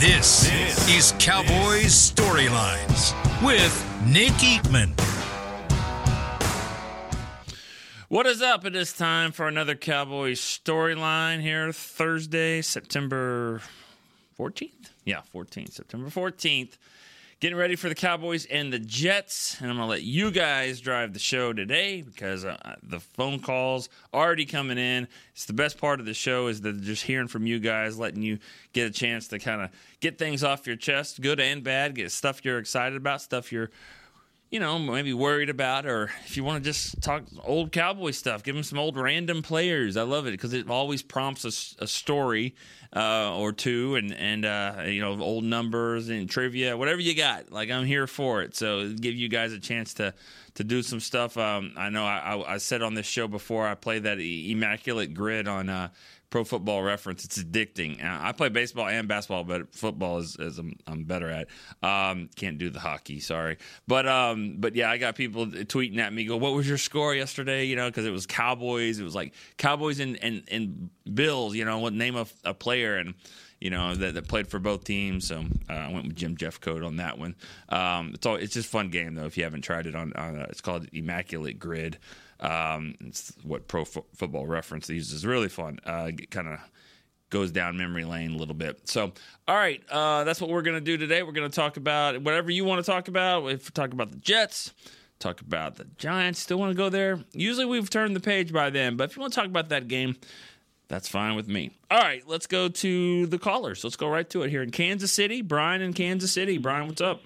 This, is Cowboys Storylines with Nick Eatman. What is up? It is time for another Cowboys storyline here Thursday, September 14th. Yeah, 14th, September 14th. Getting ready for the Cowboys and the Jets, and I'm gonna let you guys drive the show today because uh, the phone calls are already coming in. It's the best part of the show is that just hearing from you guys, letting you get a chance to kind of get things off your chest, good and bad, get stuff you're excited about, stuff you're you know, maybe worried about, or if you want to just talk old cowboy stuff, give them some old random players. I love it because it always prompts a, a story uh, or two, and and uh, you know, old numbers and trivia, whatever you got. Like I'm here for it. So give you guys a chance to to do some stuff. Um, I know I, I, I, said on this show before I played that immaculate grid on. Uh, Pro Football Reference. It's addicting. I play baseball and basketball, but football is, is I'm, I'm, better at. Um, can't do the hockey, sorry. But um, but yeah, I got people tweeting at me, go, "What was your score yesterday?" You know, because it was Cowboys. It was like Cowboys and and, and Bills. You know, what name of a player and you know that, that played for both teams. So uh, I went with Jim Jeffcoat on that one. Um, it's all it's just fun game though. If you haven't tried it on, on uh, it's called Immaculate Grid. Um, it's what Pro F- Football Reference uses. Really fun. Uh, kind of goes down memory lane a little bit. So, all right, uh, that's what we're going to do today. We're going to talk about whatever you want to talk about. If we talk about the Jets, talk about the Giants, still want to go there. Usually we've turned the page by then, but if you want to talk about that game, that's fine with me. All right, let's go to the callers. Let's go right to it here in Kansas City. Brian in Kansas City. Brian, what's up?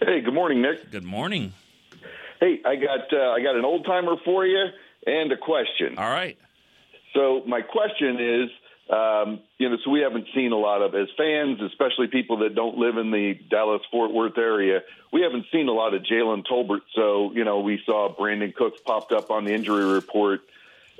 Hey, good morning, Nick. Good morning. Hey, I got uh, I got an old timer for you and a question. All right. So my question is, um, you know, so we haven't seen a lot of as fans, especially people that don't live in the Dallas Fort Worth area. We haven't seen a lot of Jalen Tolbert. So you know, we saw Brandin Cooks popped up on the injury report.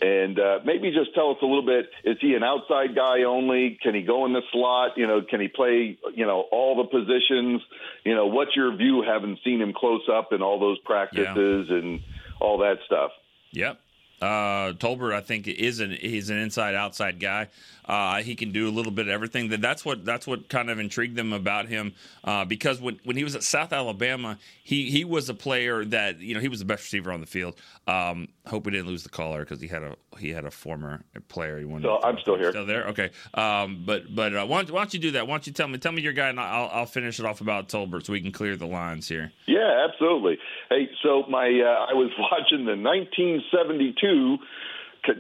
And uh, maybe just tell us a little bit. Is he an outside guy only? Can he go in the slot? You know, can he play? You know, all the positions. You know, what's your view? Having seen him close up in all those practices yeah. and all that stuff. Yep. Uh, Tolbert, I think, is an he's an inside outside guy. Uh, he can do a little bit of everything. That that's what that's what kind of intrigued them about him uh, because when when he was at South Alabama, he he was a player that you know he was the best receiver on the field. Um, hope we didn't lose the caller because he had a he had a former player. He wanted so I'm still here. Still there? Okay. Um, but but uh, why, don't, why, don't, you do that? Why don't you tell me tell me your guy and I'll I'll finish it off about Tolbert so we can clear the lines here. Yeah, absolutely. Hey, so my uh, I was watching the 1972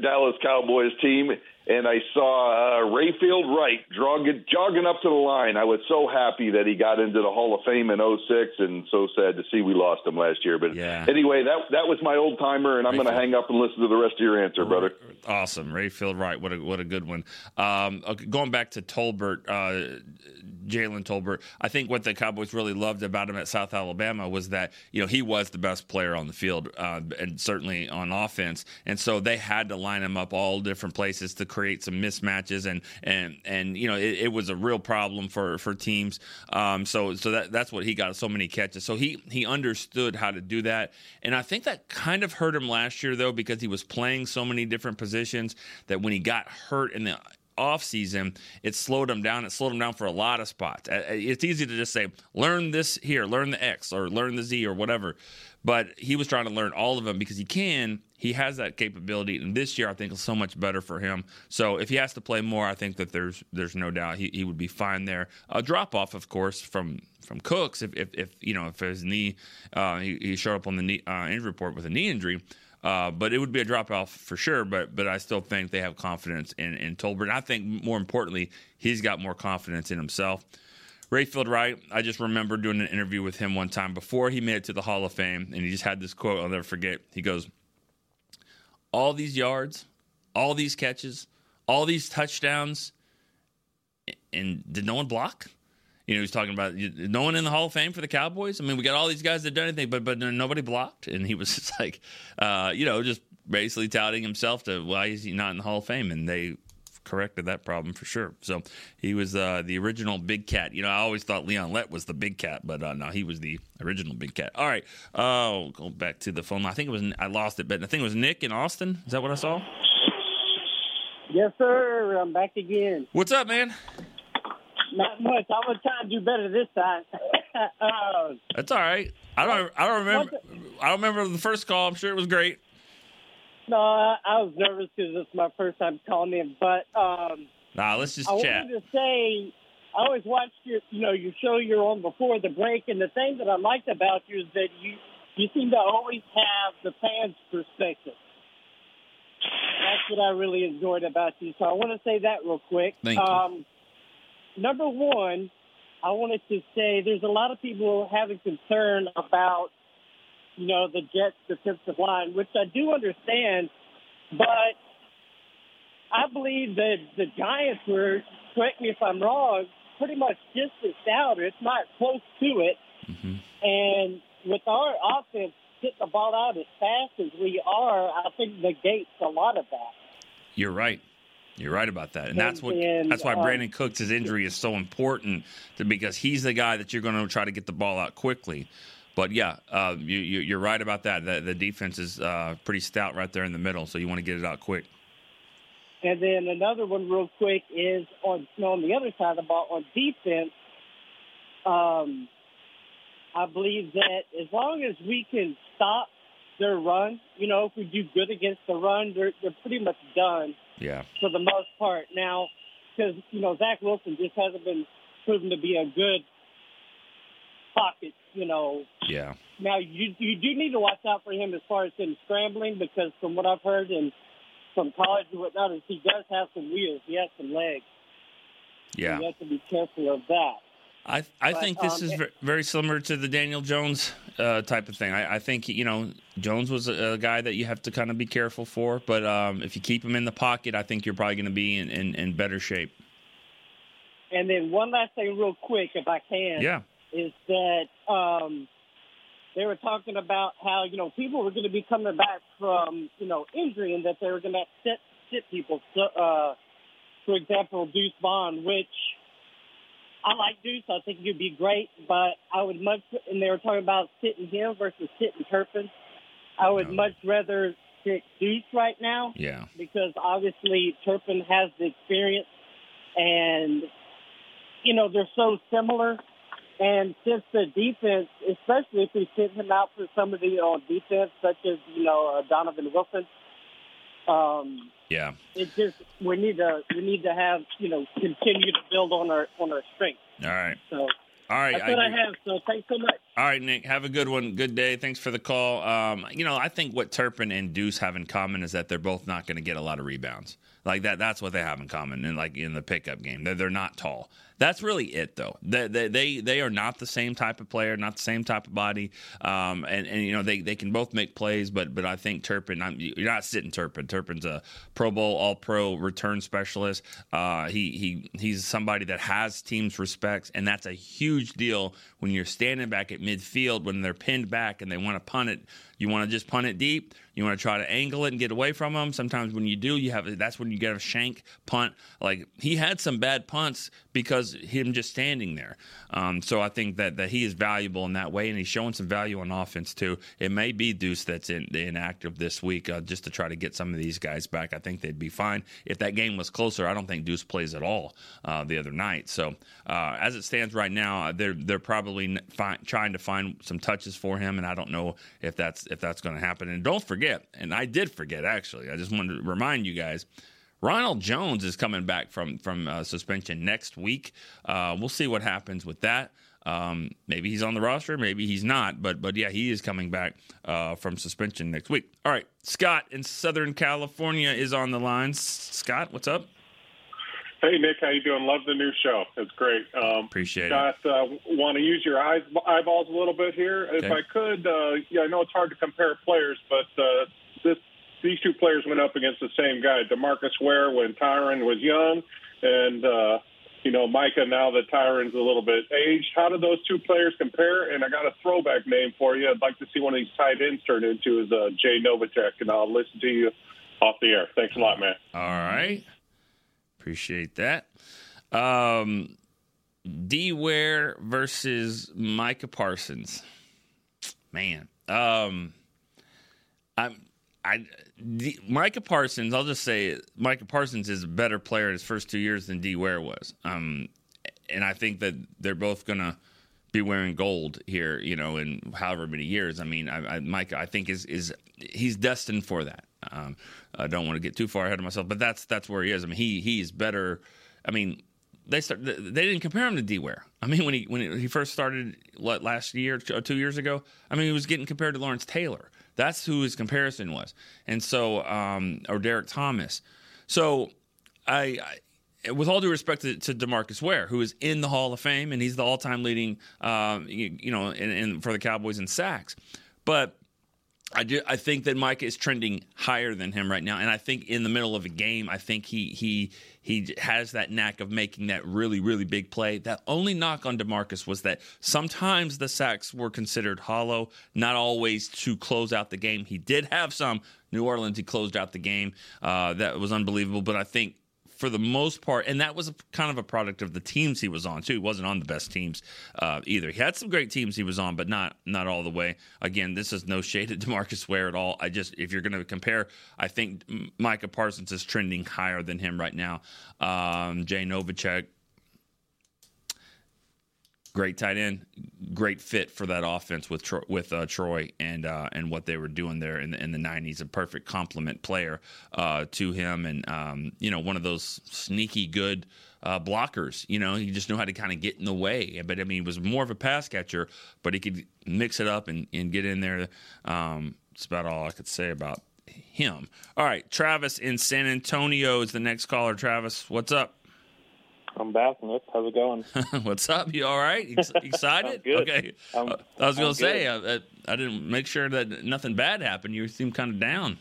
Dallas Cowboys team and I saw uh, Rayfield Wright jogging, jogging up to the line. I was so happy that he got into the Hall of Fame in 06 and so sad to see we lost him last year. But yeah. anyway, that that was my old timer, and I'm going to hang up and listen to the rest of your answer, brother. Awesome. Rayfield Wright. What a, what a good one. Um, going back to Tolbert, uh, Jalen Tolbert, I think what the Cowboys really loved about him at South Alabama was that you know he was the best player on the field uh, and certainly on offense, and so they had to line him up all different places to create some mismatches and and and you know it, it was a real problem for for teams. Um, so so that that's what he got so many catches. So he he understood how to do that, and I think that kind of hurt him last year though because he was playing so many different positions that when he got hurt in the off season, it slowed him down. It slowed him down for a lot of spots. It's easy to just say, learn this here, learn the X, or learn the Z, or whatever. But he was trying to learn all of them because he can. He has that capability, and this year I think is so much better for him. So if he has to play more, I think that there's there's no doubt he, he would be fine there. A drop off, of course, from from Cooks if if, if you know if his knee uh, he, he showed up on the knee, uh, injury report with a knee injury uh, but it would be a drop off for sure. But but I still think they have confidence in, in Tolbert. I think more importantly, he's got more confidence in himself. Rayfield Wright, I just remember doing an interview with him one time before he made it to the Hall of Fame, and he just had this quote I'll never forget. He goes, All these yards, all these catches, all these touchdowns, and did no one block? You know, he's talking about no one in the Hall of Fame for the Cowboys. I mean, we got all these guys that done anything, but but nobody blocked, and he was just like, uh, you know, just basically touting himself to why is he not in the Hall of Fame, and they corrected that problem for sure. So he was uh, the original Big Cat. You know, I always thought Leon Lett was the Big Cat, but uh, no, he was the original Big Cat. All right, oh, go back to the phone. I think it was I lost it, but I think it was Nick in Austin. Is that what I saw? Yes, sir. I'm back again. What's up, man? Not much. I'm gonna try to do better this time. uh, That's all right. I don't. I don't remember. I don't remember the first call. I'm sure it was great. No, I, I was nervous because it's my first time calling in. But um, Nah, let's just I chat. wanted to say, I always watched your, you know, your show you're on before the break, and the thing that I liked about you is that you you seem to always have the fans' perspective. That's what I really enjoyed about you. So I want to say that real quick. Thank you. Um, number one, I wanted to say there's a lot of people having concern about, you know, the Jets' defensive line, which I do understand, but I believe that the Giants were, correct me if I'm wrong, pretty much distanced out, or it's not close to it. Mm-hmm. And with our offense getting the ball out as fast as we are, I think negates a lot of that. You're right. You're right about that, and that's what. And, that's why um, Brandin Cooks' injury is so important, to, because he's the guy that you're going to try to get the ball out quickly. But yeah, uh, you, you, you're right about that. The, the defense is uh, pretty stout right there in the middle, so you want to get it out quick. And then another one, real quick, is on you know, on the other side of the ball on defense. Um, I believe that as long as we can stop their run, you know, if we do good against the run, they're they're pretty much done Yeah, for the most part. Now, because you know Zach Wilson just hasn't been proven to be a good pocket, you know, yeah, now you you do need to watch out for him as far as him scrambling because from what I've heard and from college and whatnot is he does have some wheels. He has some legs. yeah. You have to be careful of that. I I But, think this um, is very similar to the Daniel Jones uh, type of thing. I, I think you know Jones was a, a guy that you have to kind of be careful for, but um, if you keep him in the pocket, I think you're probably going to be in, in, in better shape. And then one last thing, real quick, if I can, Yeah, is that um, they were talking about how you know people were going to be coming back from you know injury and that they were going to sit sit people. So, uh, for example, Deuce Vaughn, which I like Deuce. I think he'd be great, but I would much. And they were talking about sitting him versus sitting Turpin. I would No. much rather sit Deuce right now yeah, because obviously Turpin has the experience, and you know they're so similar. And since the defense, especially if we send him out for somebody on defense, such as you know uh, Donovan Wilson, um, yeah. it just we need to we need to have you know continue to build on our on our strength. All right, So all right. that's what I agree. have. So thanks so much. All right, Nick. Have a good one. Good day. Thanks for the call. Um, you know, I think what Turpin and Deuce have in common is that they're both not going to get a lot of rebounds. Like that. That's what they have in common. And like in the pickup game, they're, they're not tall. That's really it, though. They, they they are not the same type of player, not the same type of body. Um, and and you know they, they can both make plays, but but I think Turpin. I'm, you're not sitting Turpin. Turpin's a Pro Bowl All Pro return specialist. Uh, he he he's somebody that has teams respect, and that's a huge deal when you're standing back at midfield when they're pinned back and they want to punt it. You want to just punt it deep. You want to try to angle it and get away from them. Sometimes when you do, you have that's when you get a shank punt. Like he had some bad punts because him just standing there. Um, so I think that that he is valuable in that way, and he's showing some value on offense too. It may be Deuce that's in, inactive this week uh, just to try to get some of these guys back. I think they'd be fine if that game was closer. I don't think Deuce plays at all uh, the other night. So uh, as it stands right now, uh, they're they're probably fi- trying to find some touches for him, and I don't know if that's if that's going to happen. And don't forget, and I did forget actually. I just wanted to remind you guys. Ronald Jones is coming back from from uh, suspension next week. Uh, we'll see what happens with that. Um, maybe he's on the roster, maybe he's not. But but yeah, he is coming back uh, from suspension next week. All right, Scott in Southern California is on the line. Scott, what's up? Hey Nick, how you doing? Love the new show. It's great. Um, Appreciate it. Scott, uh, want to use your eyes, eyeballs a little bit here, if I could. Uh, yeah, I know it's hard to compare players, but uh, this these two players went up against the same guy, Demarcus Ware, when Tyron was young, and uh, you know Micah now that Tyron's a little bit aged. How do those two players compare? And I got a throwback name for you. I'd like to see one of these tight ends turn into is uh, Jay Novacek, and I'll listen to you off the air. Thanks a lot, man. All right, appreciate that. Um, D Ware versus Micah Parsons. Man, um, I'm I D, Micah Parsons. I'll just say Micah Parsons is a better player in his first two years than D Ware was. Um, and I think that they're both gonna be wearing gold here, you know, in however many years. I mean, I, I, Mike, I think is is he's destined for that. Um, I don't want to get too far ahead of myself, but that's that's where he is. I mean, he he's better. I mean, they start they didn't compare him to D Ware. I mean, when he when he first started last year, two years ago, I mean, he was getting compared to Lawrence Taylor. That's who his comparison was, and so um, or Derrick Thomas. So I, I with all due respect to, to, Demarcus Ware, who is in the Hall of Fame and he's the all-time leading, um, you, you, know, in, in, for the Cowboys in sacks, but I do. I think that Mike is trending higher than him right now, and I think in the middle of a game, I think he he he has that knack of making that really really big play. That only knock on Demarcus was that sometimes the sacks were considered hollow, not always to close out the game. He did have some. New Orleans, he closed out the game. Uh, that was unbelievable, but I think for the most part, and that was a, kind of a product of the teams he was on too. He wasn't on the best teams uh, either. He had some great teams he was on, but not not all the way. Again, this is no shade at Demarcus Ware at all. I just if you're going to compare, I think Micah Parsons is trending higher than him right now. Um, Jay Novacek great tight end, great fit for that offense with Troy, with uh, Troy and uh, and what they were doing there in the, in the '90s. A perfect complement player uh, to him, and um, you know one of those sneaky good. Uh, blockers, you know, he just knew how to kind of get in the way. But I mean, he was more of a pass catcher, but he could mix it up and, and get in there. Um, that's about all I could say about him. All right, Travis in San Antonio is the next caller. Travis, what's up? I'm back, Nick. How's it going? What's up? You all right? Excited? okay. I'm, uh, I was going to say, I, I, I, didn't make sure that nothing bad happened. You seem kind of down.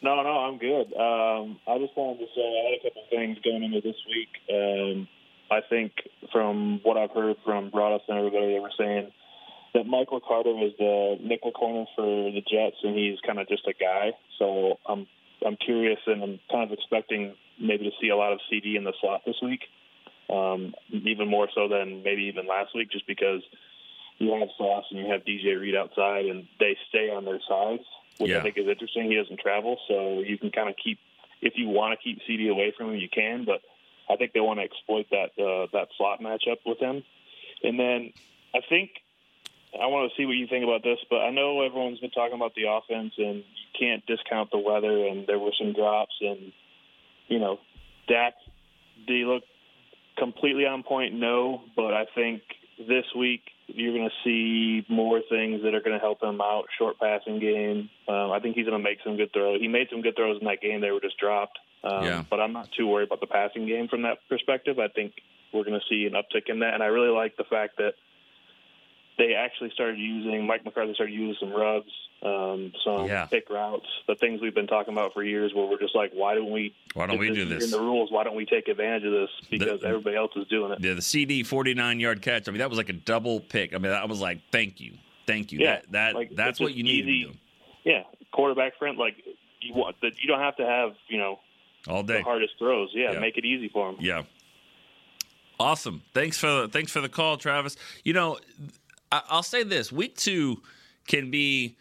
No, no, I'm good. Um, I just wanted to say I had a couple things going into this week. Um, I think from what I've heard from Broaddus and everybody, they were saying that Michael Carter was the nickel corner for the Jets, and he's kind of just a guy. So I'm I'm curious, and I'm kind of expecting maybe to see a lot of CeeDee in the slot this week um, even more so than maybe even last week, just because you have Sauce and you have DJ Reed outside, and they stay on their sides, which yeah. I think is interesting. He doesn't travel, so you can kind of keep if you want to keep CeeDee away from him, you can. But I think they want to exploit that uh, that slot matchup with him. And then I think I want to see what you think about this, but I know everyone's been talking about the offense, and you can't discount the weather. And there were some drops, and you know, Dak. Did he look completely on point, no. But I think this week you're going to see more things that are going to help him out. Short passing game. Um, I think he's going to make some good throws. He made some good throws in that game. They were just dropped. Um, yeah. But I'm not too worried about the passing game from that perspective. I think we're going to see an uptick in that, and I really like the fact that they actually started using Mike McCarthy started using some rubs, um, some yeah. pick routes, the things we've been talking about for years. Where we're just like, why don't we? Why don't we do this in the rules? Why don't we take advantage of this because the, everybody else is doing it? Yeah, the CeeDee forty nine yard catch. I mean, that was like a double pick. I mean, I was like, thank you, thank you. Yeah, that that like, that's what you need. Easy, yeah, quarterback friend. Like you want that. You don't have to have you know all day the hardest throws. Yeah, yeah. make it easy for them. Yeah. Awesome. Thanks for the, thanks for the call, Travis. You know, I'll say this: week two can be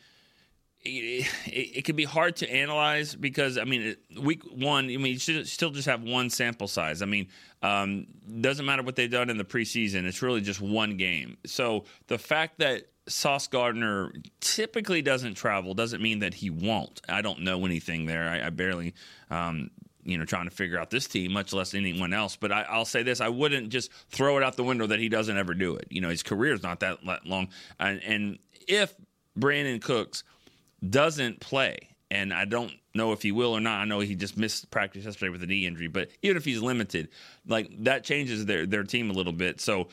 it, it, can be hard to analyze because I mean, week one, I mean, you should still just have one sample size. I mean, um, doesn't matter what they've done in the preseason; it's really just one game. So the fact that Sauce Gardner typically doesn't travel doesn't mean that he won't. I don't know anything there. I, I barely um, you know, trying to figure out this team, much less anyone else. But I, will say this: I wouldn't just throw it out the window that he doesn't ever do it. You know, his career is not that long, and, and if Brandin Cooks doesn't play, and I don't know if he will or not. I know he just missed practice yesterday with a knee injury, but even if he's limited, like that changes their their team a little bit. So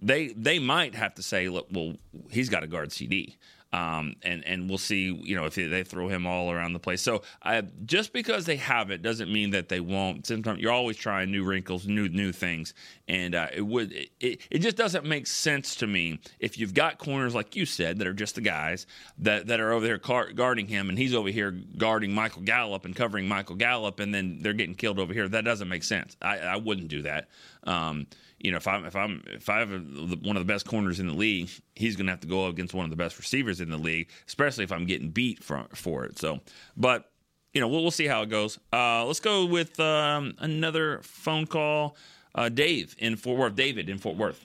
they they might have to say, look, well, he's got to guard CeeDee. Um, and and we'll see, you know, if they throw him all around the place. So I, just because they have it doesn't mean that they won't. Sometimes you're always trying new wrinkles, new new things, and uh, it would it, it just doesn't make sense to me if you've got corners like you said that are just the guys that that are over there car- guarding him, and he's over here guarding Michael Gallup and covering Michael Gallup, and then they're getting killed over here. That doesn't make sense. I, I wouldn't do that. Um, you know, if I'm if I'm if I have a, one of the best corners in the league, he's going to have to go against one of the best receivers in the league, especially if I'm getting beat for for it. So, but you know, we'll, we'll see how it goes. Uh, let's go with um, another phone call. uh, Dave in Fort Worth. David in Fort Worth.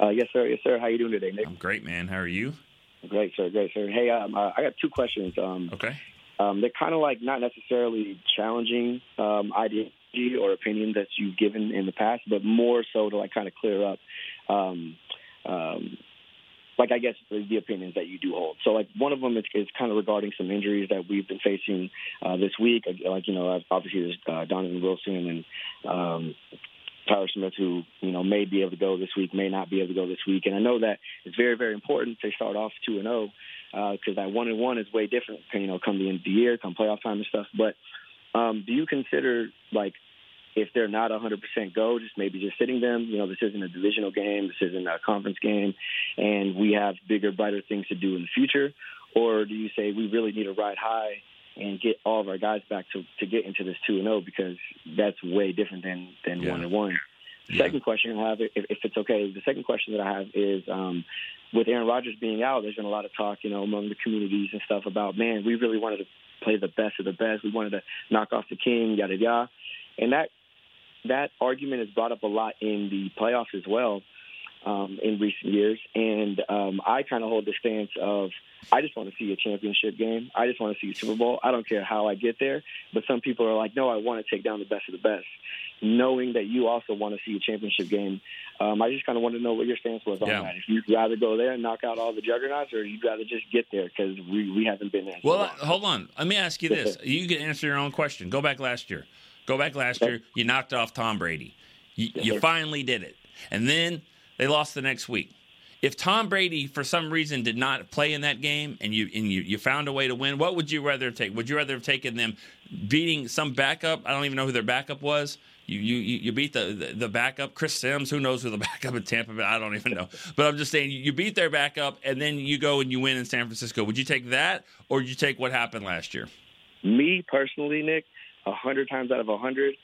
Uh, yes, sir. Yes, sir. How you doing today, Nick? I'm great, man. How are you? Great, sir. Great, sir. Hey, um, uh, I got two questions. Um, Okay. um, they're kind of like not necessarily challenging um, ideology or opinion that you've given in the past, but more so to like kind of clear up, um, um, like I guess the, the opinions that you do hold. So like one of them is, is kind of regarding some injuries that we've been facing uh, this week. Like you know, obviously there's uh, Donovan Wilson and um, Tyler Smith, who you know may be able to go this week, may not be able to go this week. And I know that it's very, very important to start off two and zero because that one and one is way different. You know, come the end of the year, come playoff time and stuff. But um, do you consider like if they're not 100% go, just maybe just sitting them? You know, this isn't a divisional game, this isn't a conference game, and we have bigger, brighter things to do in the future. Or do you say we really need to ride high? and get all of our guys back to to get into this two and zero because that's way different than than one and one. Second question I have, if, if it's okay, the second question that I have is um, with Aaron Rodgers being out. There's been a lot of talk, you know, among the communities and stuff about man, we really wanted to play the best of the best. We wanted to knock off the king, yada yada, and that that argument is brought up a lot in the playoffs as well um, in recent years. And um, I kind of hold the stance of I just want to see a championship game. I just want to see a Super Bowl. I don't care how I get there. But some people are like, no, I want to take down the best of the best. Knowing that you also want to see a championship game, um, I just kind of want to know what your stance was on Yeah. that. If you'd rather go there and knock out all the juggernauts, or you'd rather just get there because we, we haven't been there. so Well, uh, hold on. Let me ask you this. You can answer your own question. Go back last year. Go back last year. You knocked off Tom Brady. You, you finally did it. And then they lost the next week. If Tom Brady, for some reason, did not play in that game and you and you, you found a way to win, what would you rather take? Would you rather have taken them beating some backup? I don't even know who their backup was. You you you beat the, the the backup, Chris Sims. Who knows who the backup in Tampa Bay? I don't even know. But I'm just saying, you beat their backup, and then you go and you win in San Francisco. Would you take that, or would you take what happened last year? Me personally, Nick, a hundred times out of a hundred,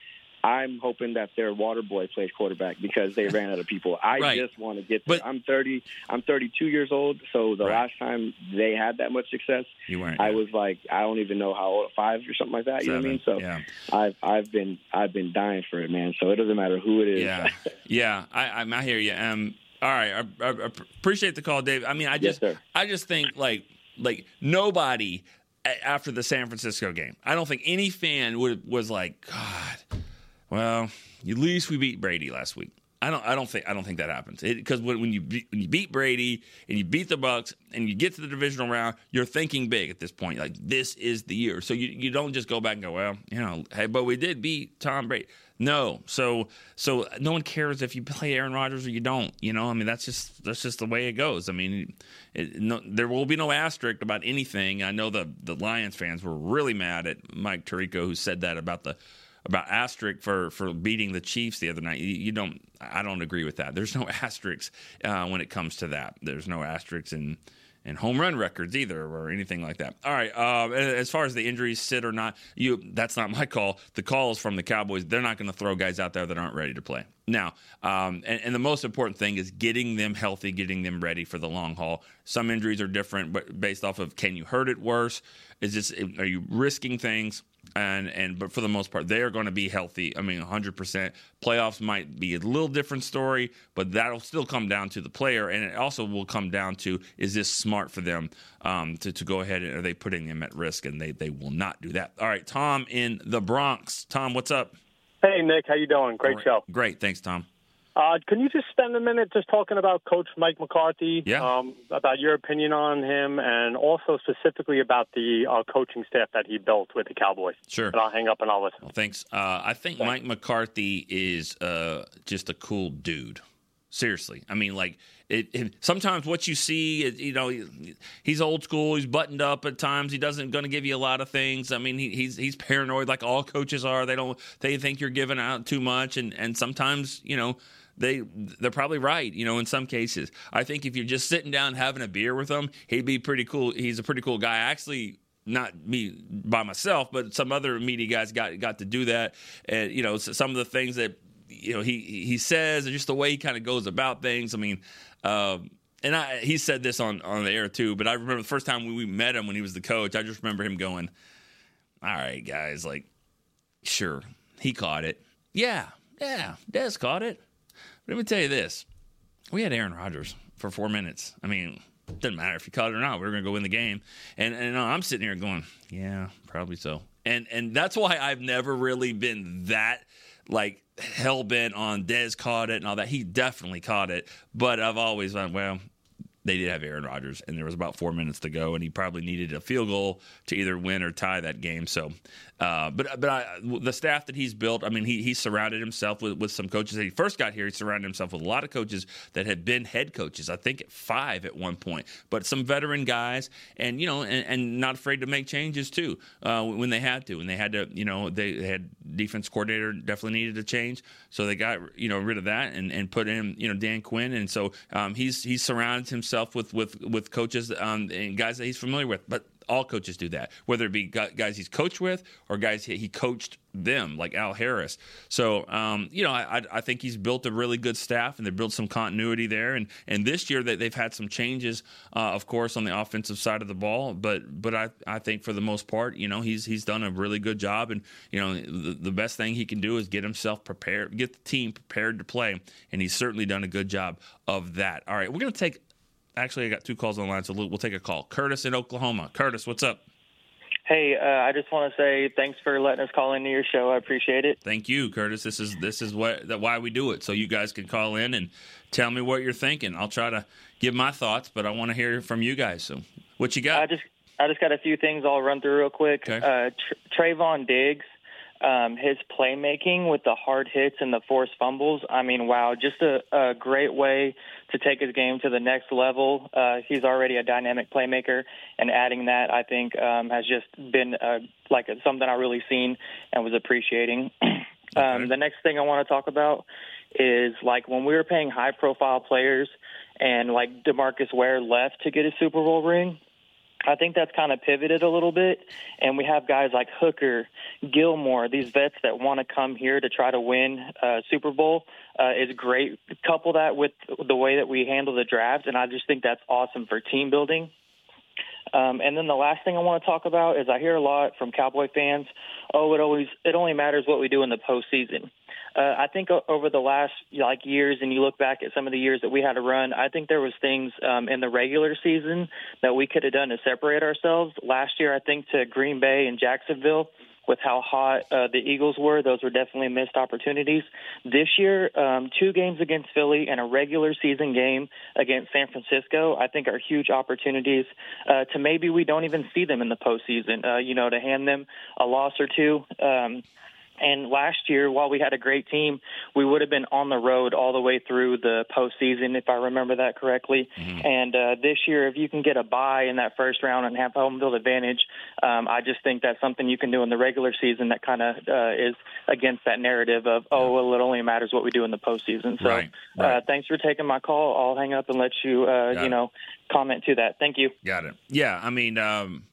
I'm hoping that their water boy plays quarterback because they ran out of people. I Right. just want to get there. But- I'm 30. I'm 32 years old. So the Right. last time they had that much success, You weren't. I was like, I don't even know how old, five or something like that. You know what I mean? So yeah, I've I've been I've been dying for it, man. So it doesn't matter who it is. yeah, yeah. I, I hear you. Um, all right, I, I, I appreciate the call, Dave. I mean, I just, sir. I just think like, like nobody after the San Francisco game. I don't think any fan would was like, God, well, at least we beat Brady last week. I don't. I don't think. I don't think that happens. Because when, when you beat, when you beat Brady and you beat the Bucs and you get to the divisional round, you're thinking big at this point. Like this is the year. So you you don't just go back and go, well, you know, hey, but we did beat Tom Brady. No. So so no one cares if you play Aaron Rodgers or you don't. You know, I mean, that's just that's just the way it goes. I mean, it, no, there will be no asterisk about anything. I know the the Lions fans were really mad at Mike Tirico who said that about the about asterisk for for beating the Chiefs the other night. You, don't. I don't agree with that. There's no asterisks uh, when it comes to that. There's no asterisks in in home run records either or anything like that. All right. Um, as far as the injuries sit or not, you that's not my call. The call is from the Cowboys. They're not going to throw guys out there that aren't ready to play. Now, um, and, and the most important thing is getting them healthy, getting them ready for the long haul. Some injuries are different, but based off of can you hurt it worse? Is this are you risking things? And and but for the most part they are going to be healthy. I mean 100% playoffs might be a little different story but that'll still come down to the player. And it also will come down to is this smart for them um, to, to go ahead and are they putting them at risk? And they they will not do that. All right tom in the bronx. Tom what's up? Hey Nick, how you doing? Great show. great. Thanks tom Uh, can you just spend a minute just talking about Coach Mike McCarthy? Yeah. Um, about your opinion on him, and also specifically about the uh, coaching staff that he built with the Cowboys. Sure. And I'll hang up and I'll listen. Well, thanks. Uh, I think Mike McCarthy is uh, just a cool dude. Seriously, I mean, like it, it, Sometimes what you see, you know, he's old school. He's buttoned up at times. He doesn't going to give you a lot of things. I mean, he, he's he's paranoid, like all coaches are. They don't. They think you're giving out too much, and and sometimes, you know. They they're probably right, you know. In some cases, I think if you're just sitting down having a beer with him, he'd be pretty cool. He's a pretty cool guy. Actually, not me by myself, but some other media guys got got to do that. And you know, some of the things that you know he he says, and just the way he kind of goes about things. I mean, um, and I he said this on on the air too. But I remember the first time we, we met him when he was the coach. I just remember him going, "All right, guys, like, sure, he caught it. Yeah, Yeah, Dez caught it. Let me tell you this: we had Aaron Rodgers for four minutes. I mean, it doesn't matter if you caught it or not. We're going to go win the game. And and uh, I'm sitting here going, yeah, probably so. And and that's why I've never really been that like hell bent on Dez caught it and all that. He definitely caught it, but I've always went, well, they did have Aaron Rodgers, and there was about four minutes to go, and he probably needed a field goal to either win or tie that game. So, uh, but but I, the staff that he's built, I mean, he he surrounded himself with, with some coaches. That he first got here, he surrounded himself with a lot of coaches that had been head coaches. I think five at one point, but some veteran guys, and you know, and, and not afraid to make changes too uh, when they had to. When they had to, you know, they, had defense coordinator definitely needed to change, so they got you know rid of that and, and put in you know Dan Quinn, and so um, he's he's surrounded himself with with with coaches um, and guys that he's familiar with. But all coaches do that, whether it be guys he's coached with or guys he coached them, like Al Harris. So, um, you know, I, I think he's built a really good staff and they built some continuity there. And and this year that they've had some changes, uh, of course, on the offensive side of the ball. But but I, I think for the most part, you know, he's he's done a really good job. And you know, the, the best thing he can do is get himself prepared, get the team prepared to play. And he's certainly done a good job of that. All right, we're going to take actually, I got two calls on the line, so we'll take a call. Curtis in Oklahoma. Curtis, what's up? Hey, uh, I just want to say thanks for letting us call into your show. I appreciate it. Thank you, Curtis. This is this is what that why we do it, so you guys can call in and tell me what you're thinking. I'll try to give my thoughts, but I want to hear from you guys. So, what you got? I just I just got a few things I'll run through real quick. Okay. Uh, Tr- Trevon Diggs um, his playmaking with the hard hits and the forced fumbles. I mean, wow, just a, a great way to take his game to the next level. Uh, he's already a dynamic playmaker, and adding that, I think, um, has just been uh, like something I really seen and was appreciating. um, the next thing I want to talk about is like when we were paying high-profile players, and like Demarcus Ware left to get a Super Bowl ring. I think that's kind of pivoted a little bit, and we have guys like Hooker, Gilmore, these vets that want to come here to try to win uh, Super Bowl uh, is great. Couple that with the way that we handle the draft, and I just think that's awesome for team building. Um, and then the last thing I want to talk about is I hear a lot from Cowboy fans, oh, it always it only matters what we do in the postseason. Uh, I think over the last like years, and you look back at some of the years that we had to run, I think there was things um, in the regular season that we could have done to separate ourselves. Last year, I think to Green Bay and Jacksonville, with how hot uh, the Eagles were, those were definitely missed opportunities. This year, um, two games against Philly and a regular season game against San Francisco, I think are huge opportunities uh, to maybe we don't even see them in the postseason. Uh, you know, to hand them a loss or two. Um, and last year, while we had a great team, we would have been on the road all the way through the postseason, if I remember that correctly. Mm-hmm. And uh, this year, if you can get a bye in that first round and have home field advantage, um, I just think that's something you can do in the regular season that kind of uh, is against that narrative of, oh, well, it only matters what we do in the postseason. So right, right. Uh, thanks for taking my call. I'll hang up and let you, uh, you know, comment to that. Thank you. Got it. Yeah, I mean, um,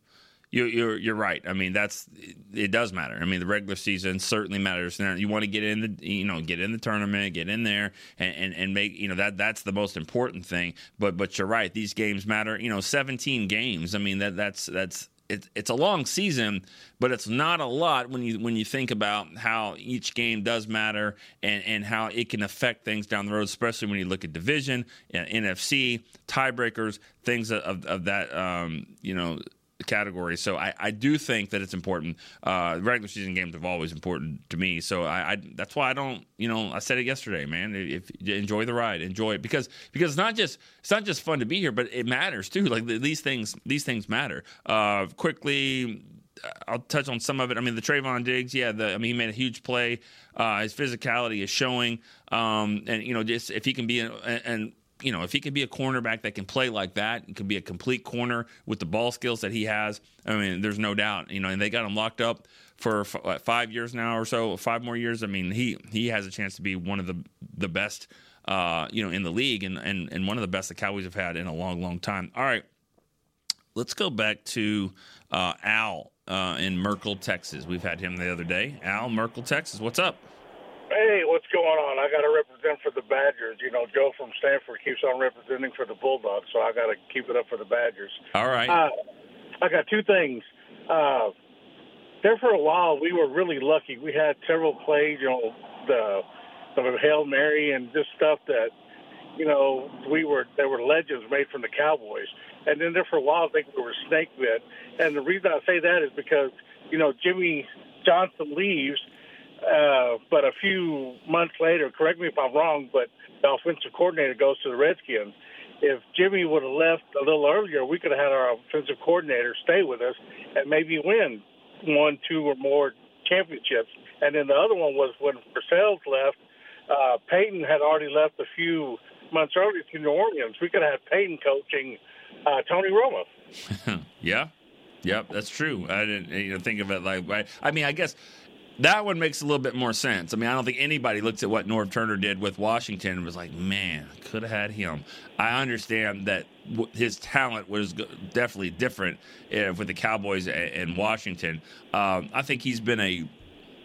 you, you're you're right. I mean, that's it does matter. I mean, the regular season certainly matters. You want to get in the you know get in the tournament, get in there, and, and, and make you know that that's the most important thing. But but you're right. These games matter. You know, 17 games. I mean that that's that's it, it's a long season, but it's not a lot when you when you think about how each game does matter and, and how it can affect things down the road, especially when you look at division, NFC, tiebreakers, things of, of that um, you know category. So I, I do think that it's important. Uh, regular season games have always important to me. So I, I, that's why I don't. You know, I said it yesterday, man. If, if enjoy the ride, enjoy it because because it's not just it's not just fun to be here, but it matters too. Like these things these things matter. Uh, quickly. I'll touch on some of it. I mean, the Trevon Diggs, yeah, the, I mean, he made a huge play. Uh, his physicality is showing, um, and you know, just if he can be, and you know, if he can be a cornerback that can play like that, it could be a complete corner with the ball skills that he has. I mean, there's no doubt. You know, and they got him locked up for what, five years now or so, five more years. I mean, he he has a chance to be one of the the best, uh, you know, in the league and and and one of the best the Cowboys have had in a long, long time. All right, let's go back to uh, Al uh, in Merkel, Texas. We've had him the other day. Al, Merkel, Texas. What's up? Hey, what's going on? I got to represent for the Badgers. You know, Joe from Stanford keeps on representing for the Bulldogs, so I got to keep it up for the Badgers. All right. Uh, I got two things. Uh, there for a while, we were really lucky. We had several plays. You know, the the Hail Mary and just stuff that you know we were there were legends made from the Cowboys. And then there for a while, I think we were snake bit. And the reason I say that is because you know Jimmy Johnson leaves, uh, but a few months later, correct me if I'm wrong, but the offensive coordinator goes to the Redskins. If Jimmy would have left a little earlier, we could have had our offensive coordinator stay with us and maybe win one, two, or more championships. And then the other one was when Parcells left. Uh, Payton had already left a few months earlier to New Orleans. We could have had Payton coaching uh, Tony Romo. yeah, yep, that's true. I didn't you know, think of it like. I, I mean, I guess that one makes a little bit more sense. I mean, I don't think anybody looks at what Norv Turner did with Washington and was like, man, could have had him. I understand that his talent was definitely different uh, with the Cowboys and Washington. Um, I think he's been a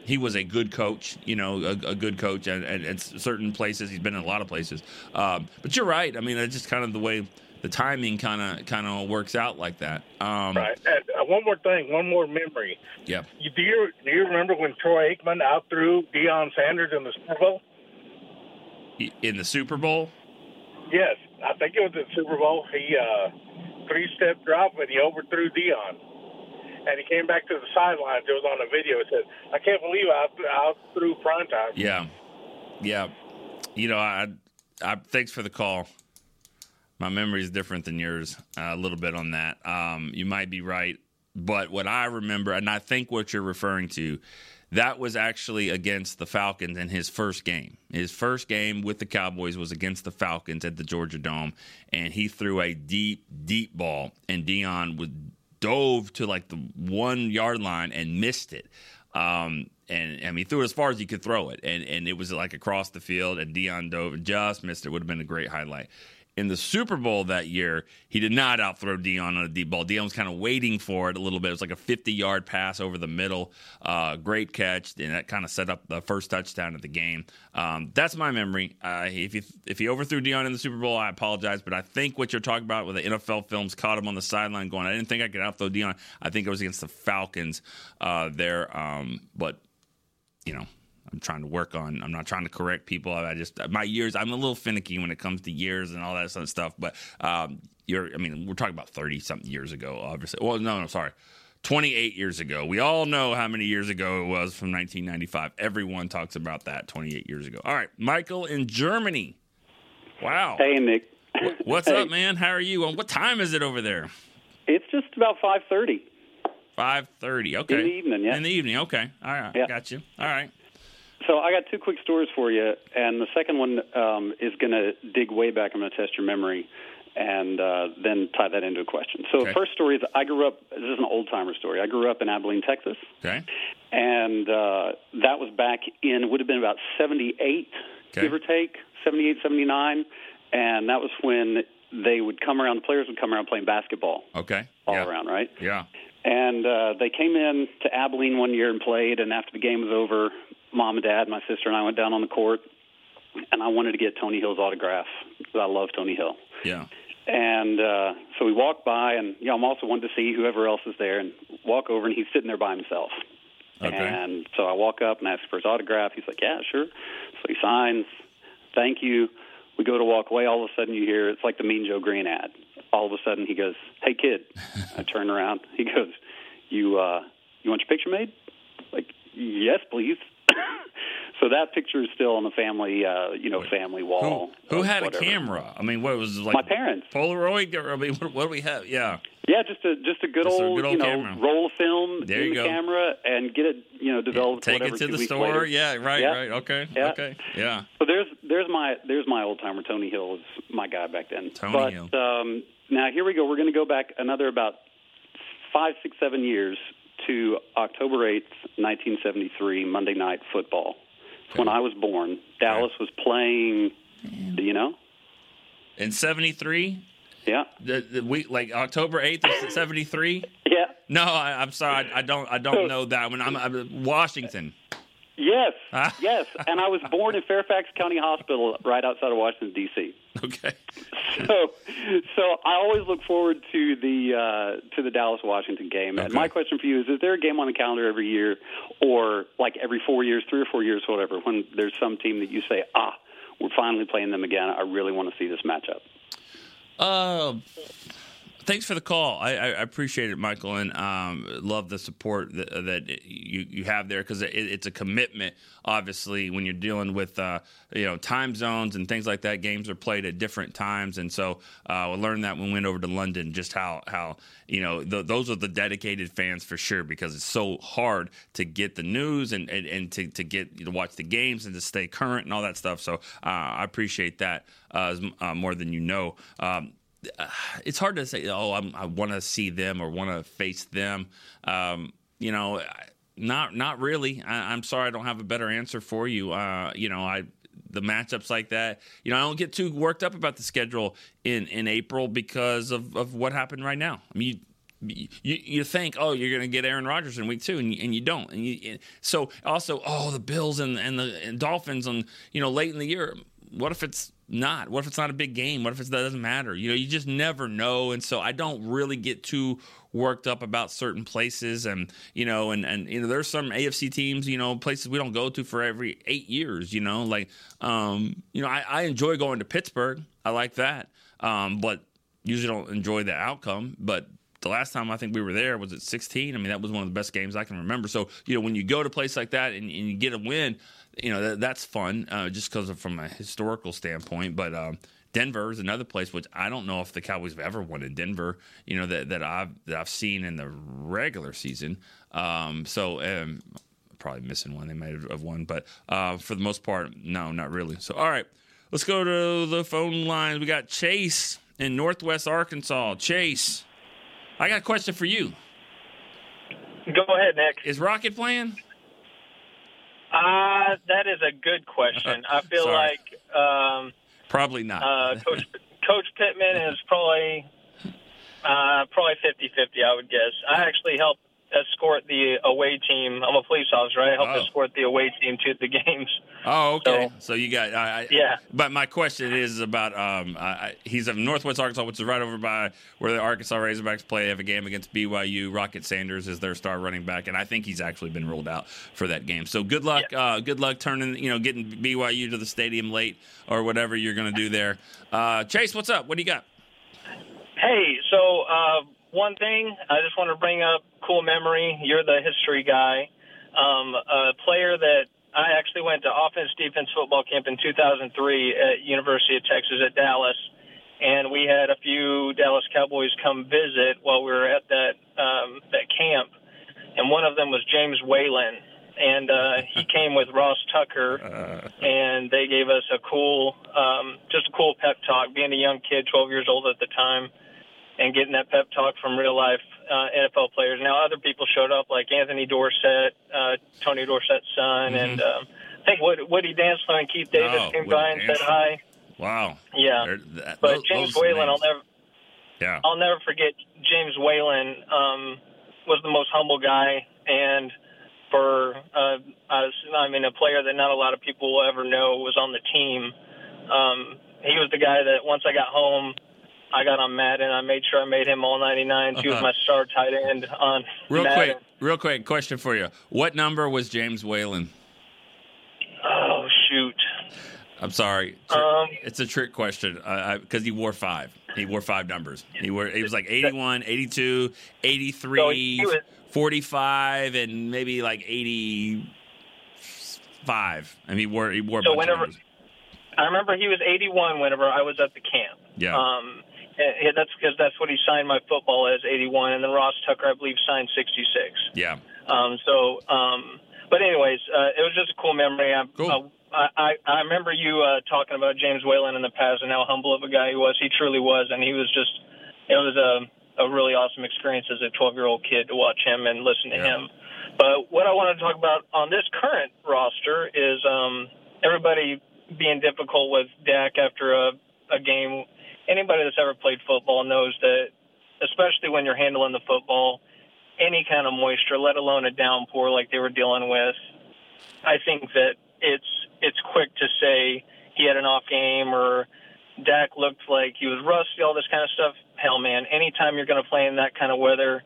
he was a good coach, you know, a, a good coach at, at, certain places. He's been in a lot of places. Um, but you're right. I mean, it's just kind of the way the timing kind of kind of works out like that. Um, right. And uh, one more thing, one more memory. Yeah. Do you do you remember when Troy Aikman outthrew Deion Sanders in the Super Bowl? In the Super Bowl? Yes, I think it was the Super Bowl. He uh, three step drop and he overthrew Deion. And he came back to the sidelines. It was on a video. It said, "I can't believe I outthrew prime time." Yeah, yeah. You know, I, I thanks for the call my memory is different than yours uh, a little bit on that. Um, you might be right, but what I remember, and I think what you're referring to, that was actually against the Falcons in his first game. His first game with the Cowboys was against the Falcons at the Georgia Dome, and he threw a deep, deep ball, and Deion would dove to like the one yard line and missed it. Um, and I mean, he threw it as far as he could throw it, and and it was like across the field, and Deion dove and just missed it. Would have been a great highlight in the Super Bowl that year, he did not outthrow Deion on a deep ball. Deion was kind of waiting for it a little bit. It was like a 50 yard pass over the middle. Uh, great catch, and that kind of set up the first touchdown of the game. Um, that's my memory. Uh, if he if he overthrew Deion in the Super Bowl, I apologize, but I think what you're talking about with the NFL films caught him on the sideline going, I didn't think I could outthrow Deion. I think it was against the Falcons uh, there, um, but you know I'm trying to work on. I'm not trying to correct people. I just my years. I'm a little finicky when it comes to years and all that sort of stuff. But um, you're. I mean, we're talking about 30 something years ago. Obviously. Well, no, no, sorry. 28 years ago. We all know how many years ago it was from 1995. Everyone talks about that 28 years ago. All right, Michael in Germany. Wow. Hey, Nick. What's hey. up, man? How are you? And what time is it over there? It's just about 5:30. 5:30. Okay. In the evening, yeah. In the evening. Okay. All right. Yeah. Got you. All right. So I got two quick stories for you, and the second one um, is going to dig way back. I'm going to test your memory, and uh, then tie that into a question. So okay. the first story is I grew up. This is an old timer story. I grew up in Abilene, Texas. Okay. And uh, that was back in would have been about '78, okay. give or take, '78, '79, and that was when they would come around. The players would come around playing basketball. Okay. All yeah. around, right? Yeah. And uh, they came in to Abilene one year and played. And after the game was over, mom and dad, my sister and I went down on the court, and I wanted to get Tony Hill's autograph because I love Tony Hill. Yeah. And uh, so we walked by, and you know, I'm also wanted to see whoever else is there, and walk over, and he's sitting there by himself. Okay. And so I walk up and ask for his autograph. He's like, "Yeah, sure." So he signs. Thank you. We go to walk away. All of a sudden, you hear it's like the Mean Joe Greene ad. All of a sudden, he goes, "Hey, kid!" I turn around. He goes, "You uh, you want your picture made?" Like, yes, please. so that picture is still on the family, uh, you know, family wall. Who, who had whatever. a camera? I mean, what was it like? My parents. Polaroid. I mean, what, what do we have? Yeah. Yeah, just a just a good, just old, a good old, you know, camera. roll of film there in the go. camera and get it, you know, developed. Yeah, take it to the store. Later. Yeah, right, yeah. right. Okay, yeah. okay, yeah. So there's there's my there's my old timer. Tony Hill is my guy back then. Tony but, Hill. Um, now here we go. We're going to go back another about five, six, seven years to October 8th, 1973, Monday Night Football. Okay. When I was born, Dallas okay. was playing. Do you know? In '73. Yeah. The, the week like October eighth of '73. Yeah. No, I, am sorry, I, I, don't. I don't know that one. I'm, I'm Washington. Yes, yes, and I was born in Fairfax County Hospital, right outside of Washington D.C. Okay. So, so I always look forward to the uh, to the Dallas Washington game. And my question for you is: Is there a game on the calendar every year, or like every four years, three or four years, whatever, when there's some team that you say, ah, we're finally playing them again. I really want to see this matchup. Uh, thanks for the call. I, I appreciate it, Michael, and um, love the support that, that you, you have there because it, it's a commitment. Obviously, when you're dealing with uh, you know time zones and things like that, games are played at different times, and so uh, we learned that when we went over to London, just how how you know those are the dedicated fans for sure because it's so hard to get the news and and, and to, to get to watch the games and to stay current and all that stuff. So uh, I appreciate that uh, uh, more than you know. Um, it's hard to say. Oh, I'm, i want to see them or want to face them. Um, you know, not not really. I, am sorry, I don't have a better answer for you. Uh, you know, I the matchups like that. You know, I don't get too worked up about the schedule in in April because of of what happened right now. I mean. You, you, think oh you're going to get Aaron Rodgers in week two and you, and you don't and you, so also oh the Bills and and the Dolphins on you know late in the year what if it's not? What if it's not a big game? What if it doesn't matter? You know, you just never know. And so I don't really get too worked up about certain places. And, you know, and, and you know, there's some AFC teams, you know, places we don't go to for every eight years, you know, like, um, you know, I, I enjoy going to Pittsburgh. I like that. Um, but usually don't enjoy the outcome. But the last time I think we were there was at 16. I mean, that was one of the best games I can remember. So, you know, when you go to a place like that and, and you get a win, you know that, that's fun uh, just because from a historical standpoint. But um, Denver is another place which I don't know if the Cowboys have ever won in Denver. You know that that I've that I've seen in the regular season. Um, so um, probably missing one. They might have won, but uh, for the most part, no, not really. So all right, let's go to the phone lines. We got Chase in Northwest Arkansas. Chase, I got a question for you. Go ahead, Nick. Is Rocket playing? Uh, that is a good question. I feel like um, probably not. Uh, Coach Coach Pittman is probably uh, probably 50-50, I would guess. I actually helped escort the away team. I'm a police officer. I help Oh. escort the away team to the games. Oh, okay. So, you got, I, I, Yeah. But my question is about um, I, he's of Northwest Arkansas, which is right over by where the Arkansas Razorbacks play. They have a game against BYU. Rocket Sanders is their star running back, and I think he's actually been ruled out for that game. So good luck, uh, good luck turning, you know, getting BYU to the stadium late or whatever you're going to do there. Uh, Chase, what's up? What do you got? Hey, so uh, one thing I just want to bring up, cool memory. You're the history guy. Um, a player that I actually went to offense defense football camp in 2003 at University of Texas at Dallas, and we had a few Dallas Cowboys come visit while we were at that um, that camp, and one of them was James Whalen, and uh, he came with Ross Tucker, and they gave us a cool, um, just a cool pep talk. Being a young kid, 12 years old at the time, and getting that pep talk from real life uh, NFL players. Now, other people showed up like Anthony Dorsett, uh, Tony Dorsett's son, and um, I think Wood, Woody Dantzler and Keith Davis Oh, came Woody by and said hi. Wow. Yeah, that- but those- James those Whalen, I'll never, Yeah. I'll never forget. James Whalen um, was the most humble guy, and for uh, I, was, I mean, a player that not a lot of people will ever know was on the team. Um, he was the guy that once I got home, I got on Madden. I made sure I made him all 99. He was Uh-huh. my star tight end on Real Madden. quick, real quick question for you. What number was James Whalen? Oh shoot. I'm sorry. Um, it's a trick question because he wore five. He wore five numbers. He wore. He was like 81, 82, 83, So he was- 45, and maybe like 85. And he wore. He wore. So whenever numbers. I remember he was 81 whenever I was at the camp. Yeah. Um, and that's because that's what he signed my football as 81, and then Ross Tucker, I believe, signed 66. Yeah. Um, so, um, but anyways, uh, it was just a cool memory. I, Cool. I, I, I remember you uh, talking about James Whalen in the past and how humble of a guy he was. He truly was, and he was just. It was a, a really awesome experience as a 12 year old kid to watch him and listen to him. But what I wanted to talk about on this current roster is um, everybody being difficult with Dak after a, a game. Anybody that's ever played football knows that, especially when you're handling the football, any kind of moisture, let alone a downpour like they were dealing with, I think that it's it's quick to say he had an off game or Dak looked like he was rusty, all this kind of stuff. Hell, man, anytime you're going to play in that kind of weather,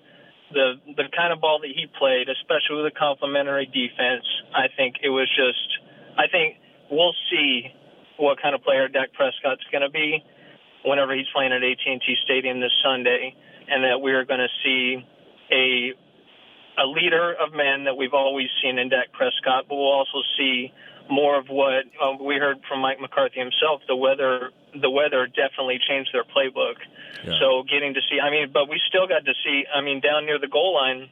the the kind of ball that he played, especially with a complementary defense, I think it was just. I think we'll see what kind of player Dak Prescott's going to be whenever he's playing at AT&T Stadium this Sunday, and that we're going to see a a leader of men that we've always seen in Dak Prescott, but we'll also see more of what uh, we heard from Mike McCarthy himself. The weather, the weather definitely changed their playbook. Yeah. So getting to see, I mean, but we still got to see. I mean, down near the goal line,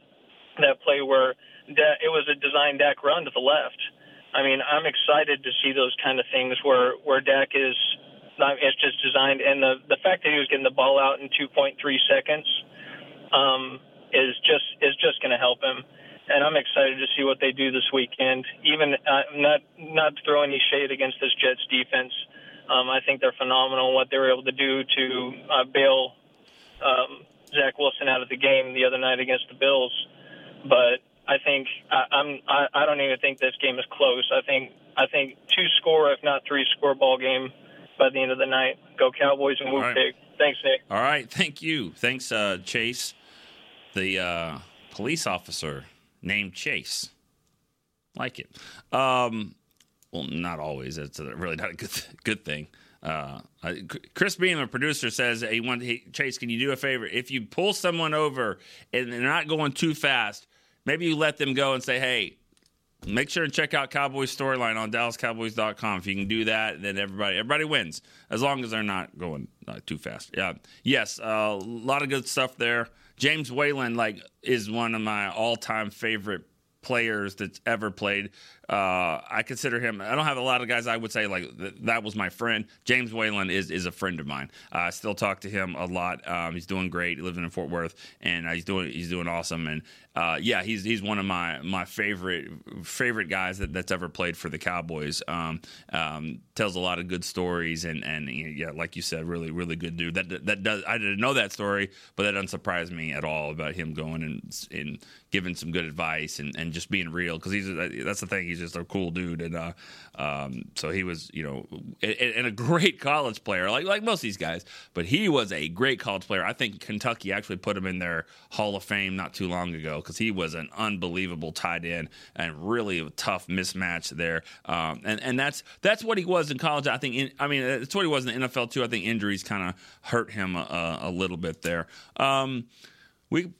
that play where da- it was a design Dak run to the left. I mean, I'm excited to see those kind of things where where Dak is. It's just designed, and the the fact that he was getting the ball out in 2.3 seconds. Um, is just is just going to help him. And I'm excited to see what they do this weekend. Even uh, not not to throw any shade against this Jets defense, um, I think they're phenomenal. What they were able to do to uh, bail um, Zach Wilson out of the game the other night against the Bills, but I think I, I'm I, I don't even think this game is close. I think I think two score, if not three score ball game by the end of the night. Go Cowboys and move right. big. Thanks, Nick. All right, thank you. Thanks, uh, Chase the uh, police officer named Chase. Like it. Um, well, not always. It's really not a good good thing. Uh, Chris Beam, a producer, says he wants hey, Chase. Can you do a favor? If you pull someone over and they're not going too fast, maybe you let them go and say, "Hey, make sure and check out Cowboys storyline on DallasCowboys.com. If you can do that, then everybody everybody wins as long as they're not going uh, too fast. Yeah, yes, uh, a lot of good stuff there. James Whalen like is one of my all-time favorite players that's ever played. Uh, I consider him. I don't have a lot of guys I would say like th- that was my friend. James Whalen is is a friend of mine. Uh, I still talk to him a lot. Um, he's doing great. He lives in Fort Worth, and uh, he's doing he's doing awesome. And uh, yeah, he's he's one of my my favorite favorite guys that, that's ever played for the Cowboys. Um, um, tells a lot of good stories, and and yeah, like you said, really really good dude. That that does I didn't know that story, but that doesn't surprise me at all about him going and and giving some good advice and, and just being real because he's that's the thing. He's just a cool dude, and uh, um, so he was, you know, and, and, a great college player, like like most of these guys. But he was a great college player. I think Kentucky actually put him in their Hall of Fame not too long ago because he was an unbelievable tight end and really a tough mismatch there. Um, and and that's that's what he was in college. I think. In, I mean, that's what he was in the NFL too. I think injuries kind of hurt him a, a, little bit there. Um, we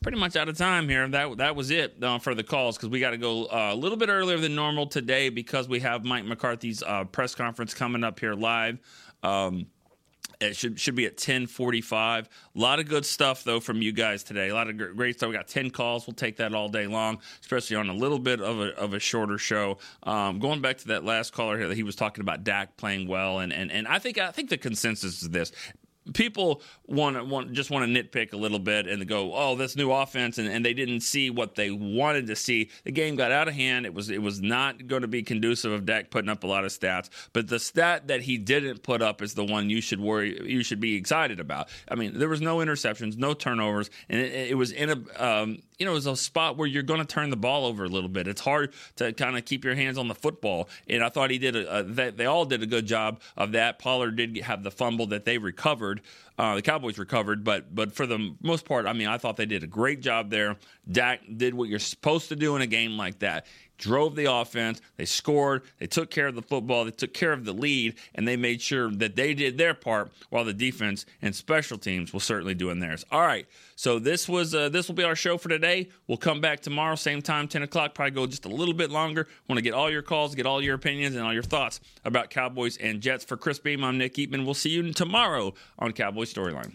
pretty much out of time here. That that was it uh, for the calls because we got to go uh, a little bit earlier than normal today because we have Mike McCarthy's uh, press conference coming up here live. Um, it should should be at ten forty five. A lot of good stuff though from you guys today. A lot of great stuff. We got ten calls. We'll take that all day long, especially on a little bit of a of a shorter show. Um, going back to that last caller here, that he was talking about Dak playing well, and and and I think I think the consensus is this: people want to want just want to nitpick a little bit and go, oh, this new offense, and, and they didn't see what they wanted to see. The game got out of hand. It was it was not going to be conducive of Dak putting up a lot of stats. But the stat that he didn't put up is the one you should worry, you should be excited about. I mean, there was no interceptions, no turnovers, and it, it was in a um, you know, it was a spot where you're going to turn the ball over a little bit. It's hard to kind of keep your hands on the football, and I thought he did a, a they, they all did a good job of that. Pollard did have the fumble that they recovered. Uh, the Cowboys recovered, but but for the most part, I mean, I thought they did a great job there. Dak did what you're supposed to do in a game like that drove the offense, they scored, they took care of the football, they took care of the lead, and they made sure that they did their part while the defense and special teams will certainly doing theirs. All right, so this was uh, this will be our show for today. We'll come back tomorrow, same time, ten o'clock. Probably go just a little bit longer. Want to get all your calls, get all your opinions, and all your thoughts about Cowboys and Jets. For Chris Beam, I'm Nick Eatman. We'll see you tomorrow on Cowboy Storyline.